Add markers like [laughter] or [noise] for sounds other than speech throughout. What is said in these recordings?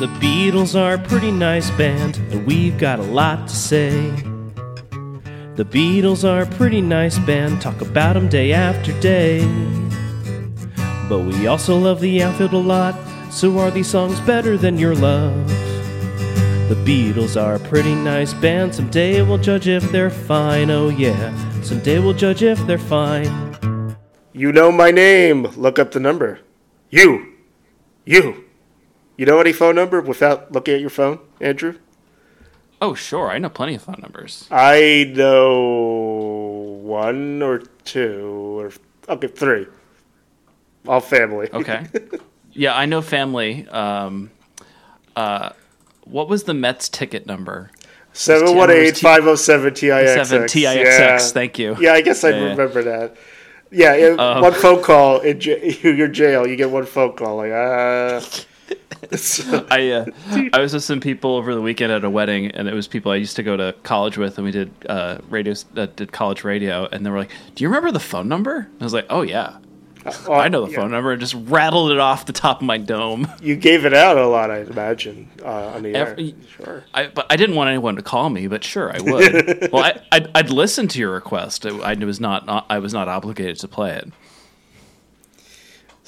The Beatles are a pretty nice band, and we've got a lot to say. The Beatles are a pretty nice band, talk about 'em day after day. But we also love the outfield a lot, so are these songs better than your love? The Beatles are a pretty nice band, someday we'll judge if they're fine, oh yeah, someday we'll judge if they're fine. You know my name. Look up the number. You. You. You know any phone number without looking at your phone, Andrew? Oh, sure. I know plenty of phone numbers. I know one or two or okay, three. All family. Okay. [laughs] yeah, I know family. Um, uh, what was the Mets ticket number? 718 507 TIXX. 7 TIXX, Yeah. thank you. Yeah, I guess I Yeah. remember that. Yeah, yeah, Um, one phone call in j- [laughs] your jail, you get one phone call. Like, uh, [laughs] I uh, I was with some people over the weekend at a wedding, and it was people I used to go to college with, and we did uh, radio, uh, did college radio, and they were like, "Do you remember the phone number?" I was like, "Oh yeah, I know the yeah. phone number," and just rattled it off the top of my dome. [laughs] you gave it out a lot, I imagine, uh, on the air. Sure. I, but I didn't want anyone to call me, but sure, I would. [laughs] well, I, I'd, I'd listen to your request. I, I was not, I was not obligated to play it.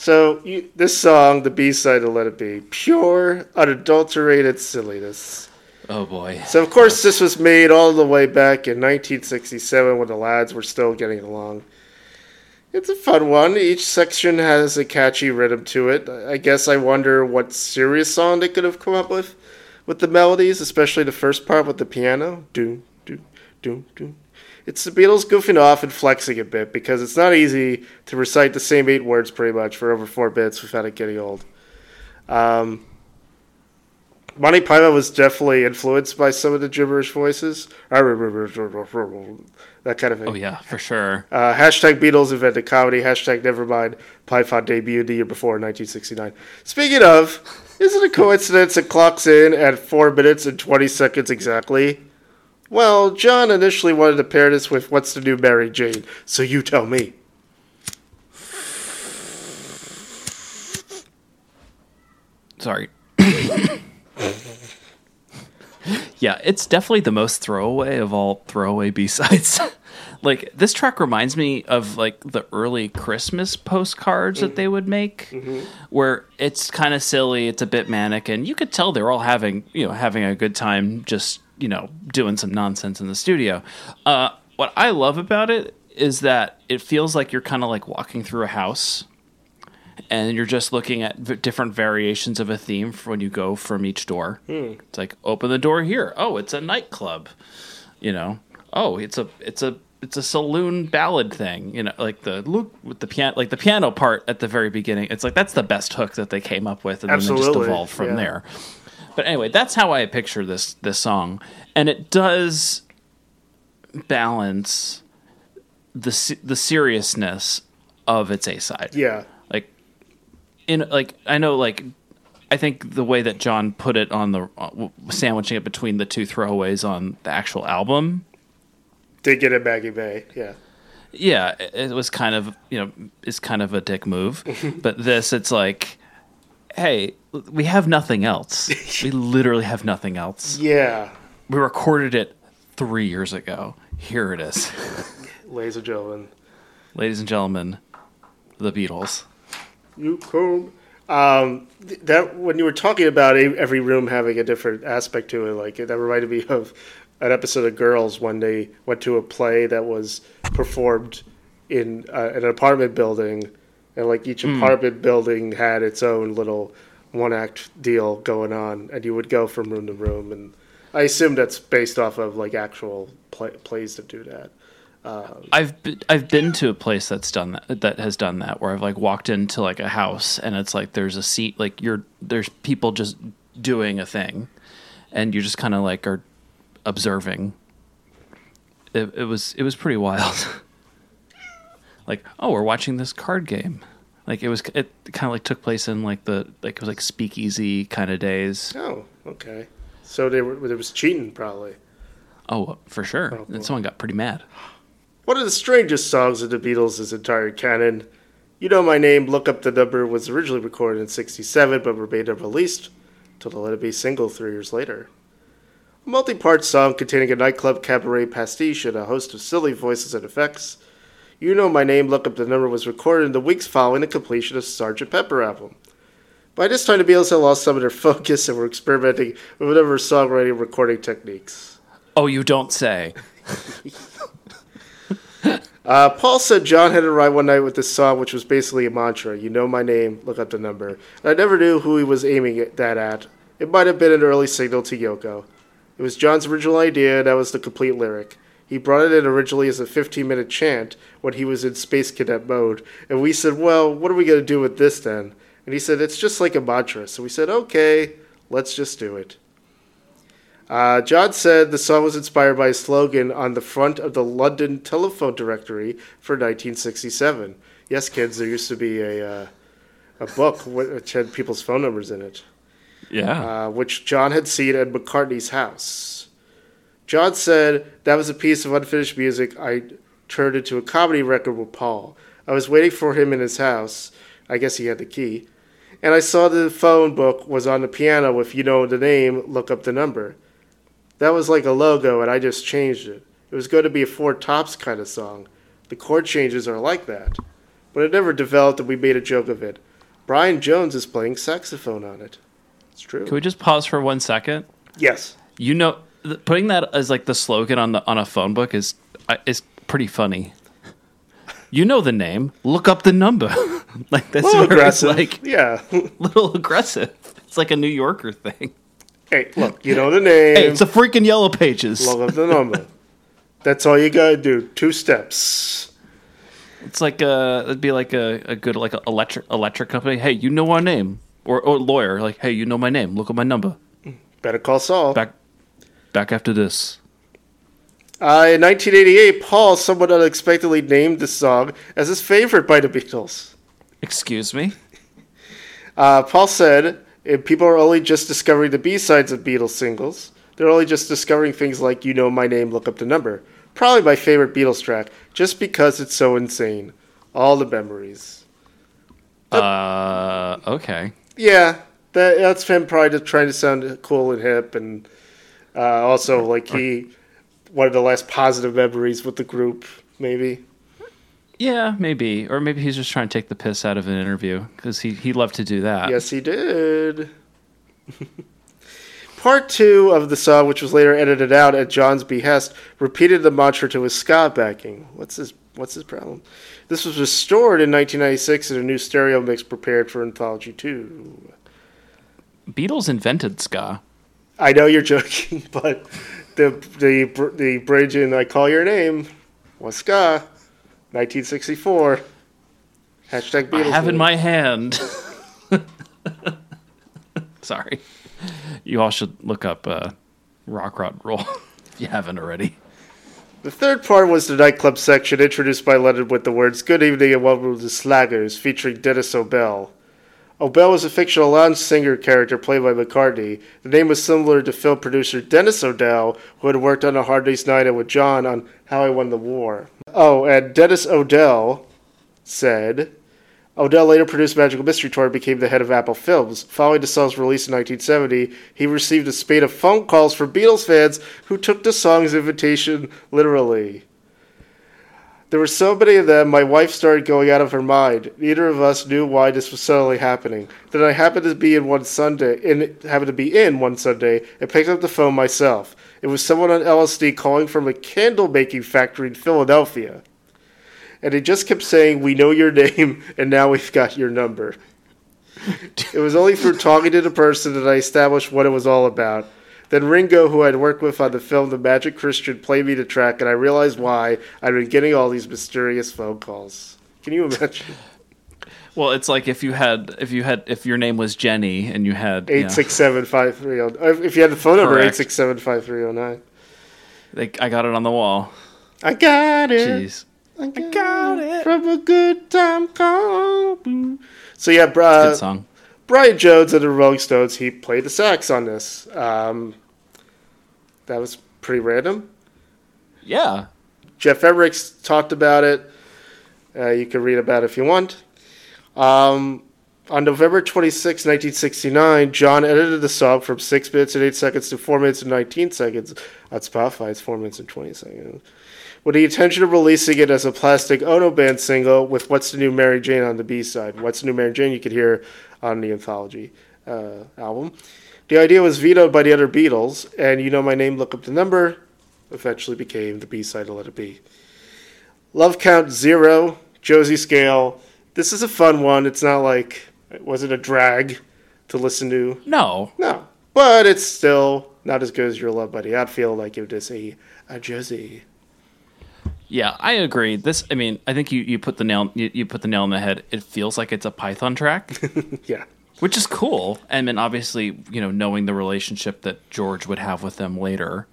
So you, this song, the B side of Let It Be, pure, unadulterated silliness. Oh boy. So of course this was made all the way back in 1967 when the lads were still getting along. It's a fun one. Each section has a catchy rhythm to it. I guess I wonder what serious song they could have come up with with the melodies, especially the first part with the piano. Do do do do. It's the Beatles goofing off and flexing a bit because it's not easy to recite the same eight words pretty much for over four bits without it getting old. Um, Monty Python was definitely influenced by some of the gibberish voices. I remember [laughs] that kind of thing. Oh yeah, for sure. Uh, hashtag Beatles invented comedy. Hashtag Nevermind. Python debuted the year before, 1969. Speaking of, isn't it a coincidence it clocks in at 4 minutes and 20 seconds exactly? Well, John initially wanted to pair this with What's the New Mary Jane, so you tell me. Sorry. [coughs] yeah, it's definitely the most throwaway of all throwaway B sides. [laughs] like this track reminds me of like the early Christmas postcards that they mm-hmm. would make, mm-hmm. where it's kind of silly, it's a bit manic, and you could tell they're all having you know having a good time, just you know doing some nonsense in the studio. Uh, what I love about it is that it feels like you're kind of like walking through a house and you're just looking at v- different variations of a theme for when you go from each door. It's like open the door here. Oh, it's a nightclub. You know. Oh, it's a it's a it's a saloon ballad thing. You know, like the look with the piano, like the piano part at the very beginning. It's like that's the best hook that they came up with, and then they just Absolutely, evolved from yeah. there. But anyway, that's how I picture this this song, and it does balance the the seriousness of its A side Yeah. like in like I know like I think the way that John put it on the uh, sandwiching it between the two throwaways on the actual album, Did get it, Maggie Mae. Yeah. yeah, it, it was kind of you know it's kind of a dick move, [laughs] but this it's like, hey, we have nothing else. we [laughs] literally have nothing else. Yeah. We recorded it three years ago. Here it is, [laughs] Ladies and gentlemen. ladies and gentlemen, the Beatles. You come. Um, that when you were talking about every room having a different aspect to it, like that reminded me of an episode of Girls when they went to a play that was performed in uh, an apartment building, and like each hmm. apartment building had its own little one act deal going on, and you would go from room to room, and I assume that's based off of like actual play- plays that do that. Um, I've been, I've been to a place that's done that that has done that where I've like walked into like a house and it's like there's a seat like you're there's people just doing a thing and you just kind of like are observing. It, it was it was pretty [laughs] wild. Like oh we're watching this card game. Like it was it kind of like took place in like the like it was like speakeasy kind of days. Oh, okay. So they were there was cheating probably. Oh for sure. Oh. And someone got pretty mad. One of the strangest songs of the Beatles' entire canon. You Know My Name, Look Up the Number was originally recorded in 67 but remained unreleased. to the Let It Be single three years later. A multi part song containing a nightclub cabaret pastiche and a host of silly voices and effects. You Know My Name, Look Up the Number was recorded in the weeks following the completion of Sgt. Pepper album. By this time, the Beatles had lost some of their focus and were experimenting with whatever songwriting recording techniques. Oh, you don't say. [laughs] Uh, Paul said John had arrived one night with this song, which was basically a mantra You know my name, look up the number. And I never knew who he was aiming at that at. It might have been an early signal to Yoko. It was John's original idea, and that was the complete lyric. He brought it in originally as a 15 minute chant when he was in Space Cadet mode, and we said, Well, what are we going to do with this then? And he said, It's just like a mantra. So we said, Okay, let's just do it. Uh, John said the song was inspired by a slogan on the front of the London telephone directory for 1967. Yes, kids, there used to be a, uh, a book which had people's phone numbers in it, Yeah. uh, which John had seen at McCartney's house. John said that was a piece of unfinished music I turned into a comedy record with Paul. I was waiting for him in his house. I guess he had the key. And I saw the phone book was on the piano. If you know the name, look up the number. That was like a logo, and I just changed it. It was going to be a Four Tops kind of song. The chord changes are like that. But it never developed, and we made a joke of it. Brian Jones is playing saxophone on it. It's true. Can we just pause for one second? yes. You know, putting that as like the slogan on the on a phone book is uh, is pretty funny. You know the name. Look up the number. [laughs] like that's A little aggressive. like yeah. [laughs] little aggressive. It's like a New Yorker thing. hey, look, you know the name. Hey, it's a freaking Yellow Pages. Look up the number. [laughs] That's all you gotta do. Two steps. It's like a it'd be like a, a good like a electric electric company. Hey, you know our name, or or lawyer like, hey, you know my name. Look at my number. Better call Saul. Back back after this. Uh, in 1988, Paul somewhat unexpectedly named the song as his favorite by the Beatles. Excuse me. Uh, Paul said, if people are only just discovering the B-sides of Beatles singles. They're only just discovering things like You Know My Name, Look Up the Number. Probably my favorite Beatles track, just because it's so insane. All the memories. Uh, okay. Yeah, that, that's him probably just trying to sound cool and hip, and uh, also like he one of the last positive memories with the group, maybe. Yeah, maybe, or maybe he's just trying to take the piss out of an interview because he he loved to do that. Yes, he did. [laughs] Part two of the song, which was later edited out at John's behest, repeated the mantra to his ska backing. What's his What's his problem? This was restored in 1996 in a new stereo mix prepared for Anthology 2. Beatles invented ska. I know you're joking, [laughs] but the the the bridge in "I Call Your Name" was ska, 1964. Hashtag Beatles. I have in my hand. [laughs] Sorry, you all should look up uh, Rock Rod Roll [laughs] if you haven't already. The third part was the nightclub section introduced by Leonard with the words "Good evening and welcome to Slaggers," featuring Dennis O'Bell. O'Bell was a fictional lounge singer character played by McCartney. The name was similar to film producer Dennis O'Dell, who had worked on A Hard Day's Night and with John on How I Won the War. Oh, and Dennis O'Dell said Odell later produced Magical Mystery Tour and became the head of Apple Films. Following the song's release in 1970, he received a spate of phone calls from Beatles fans who took the song's invitation literally. There were so many of them, my wife started going out of her mind. Neither of us knew why this was suddenly happening. Then I happened to be in one Sunday, in happened to be in one Sunday, and picked up the phone myself. It was someone on LSD calling from a candle making factory in Philadelphia and he just kept saying, "We know your name, [laughs] and now we've got your number." [laughs] it was only through talking to the person that I established what it was all about. Then Ringo, who I'd worked with on the film The Magic Christian, played me the track, and I realized why I'd been getting all these mysterious phone calls. Can you imagine? [laughs] Well, it's like if you had if you had if your name was Jenny and you had yeah, Eight six seven five three zero. If you had the phone number, Correct. eight six seven five three zero nine. like, I got it on the wall. I got it. Jeez. I got, got it. from a good time call. So yeah, bro. Good song. Brian Jones of the Rolling Stones, he played the sax on this. Um, that was pretty random. Yeah. Geoff Emericks talked about it. Uh, you can read about it if you want. Um, On November 26, 1969, John edited the song from 6 minutes and 8 seconds to 4 minutes and 19 seconds. On Spotify, it's 4 minutes and 20 seconds. With the intention of releasing it as a Plastic Ono Band single with What's the New Mary Jane on the B side. What's the New Mary Jane you could hear on the Anthology uh, album. The idea was vetoed by the other Beatles, and You Know My Name, Look Up the Number eventually became the B side to Let It Be. Love Count Zero, Josie Scale. This is a fun one. It's not like was it a drag to listen to? No. No. But it's still not as good as Your Love Buddy. I'd feel like it was a, a Josie. Yeah, I agree. This, I mean, I think you, you put the nail you, you put the nail on the head. It feels like it's a Python track, [laughs] Yeah. Which is cool. And then obviously, you know, knowing the relationship that George would have with them later,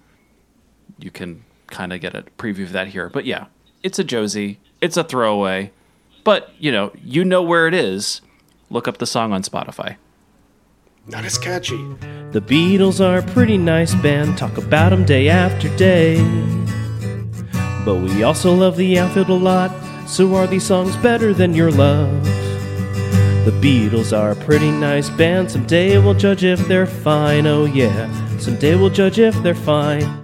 you can kind of get a preview of that here. But yeah, it's a Josie. It's a throwaway. But, you know, you know where it is. Look up the song on Spotify. Not as catchy. The Beatles are a pretty nice band, talk about them day after day. But we also love the outfield a lot, so are these songs better than your love? The Beatles are a pretty nice band, someday we'll judge if they're fine, oh yeah, someday we'll judge if they're fine.